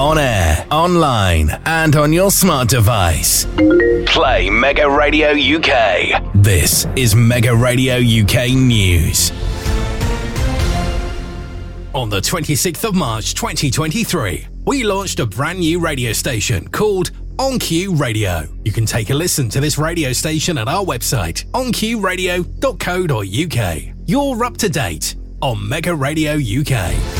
on air, online, and on your smart device. Play Mega Radio UK. This is Mega Radio UK News. On the 26th of March 2023, we launched a brand new radio station called OnQ Radio. You can take a listen to this radio station at our website, onqradio.co.uk. You're up to date on Mega Radio UK.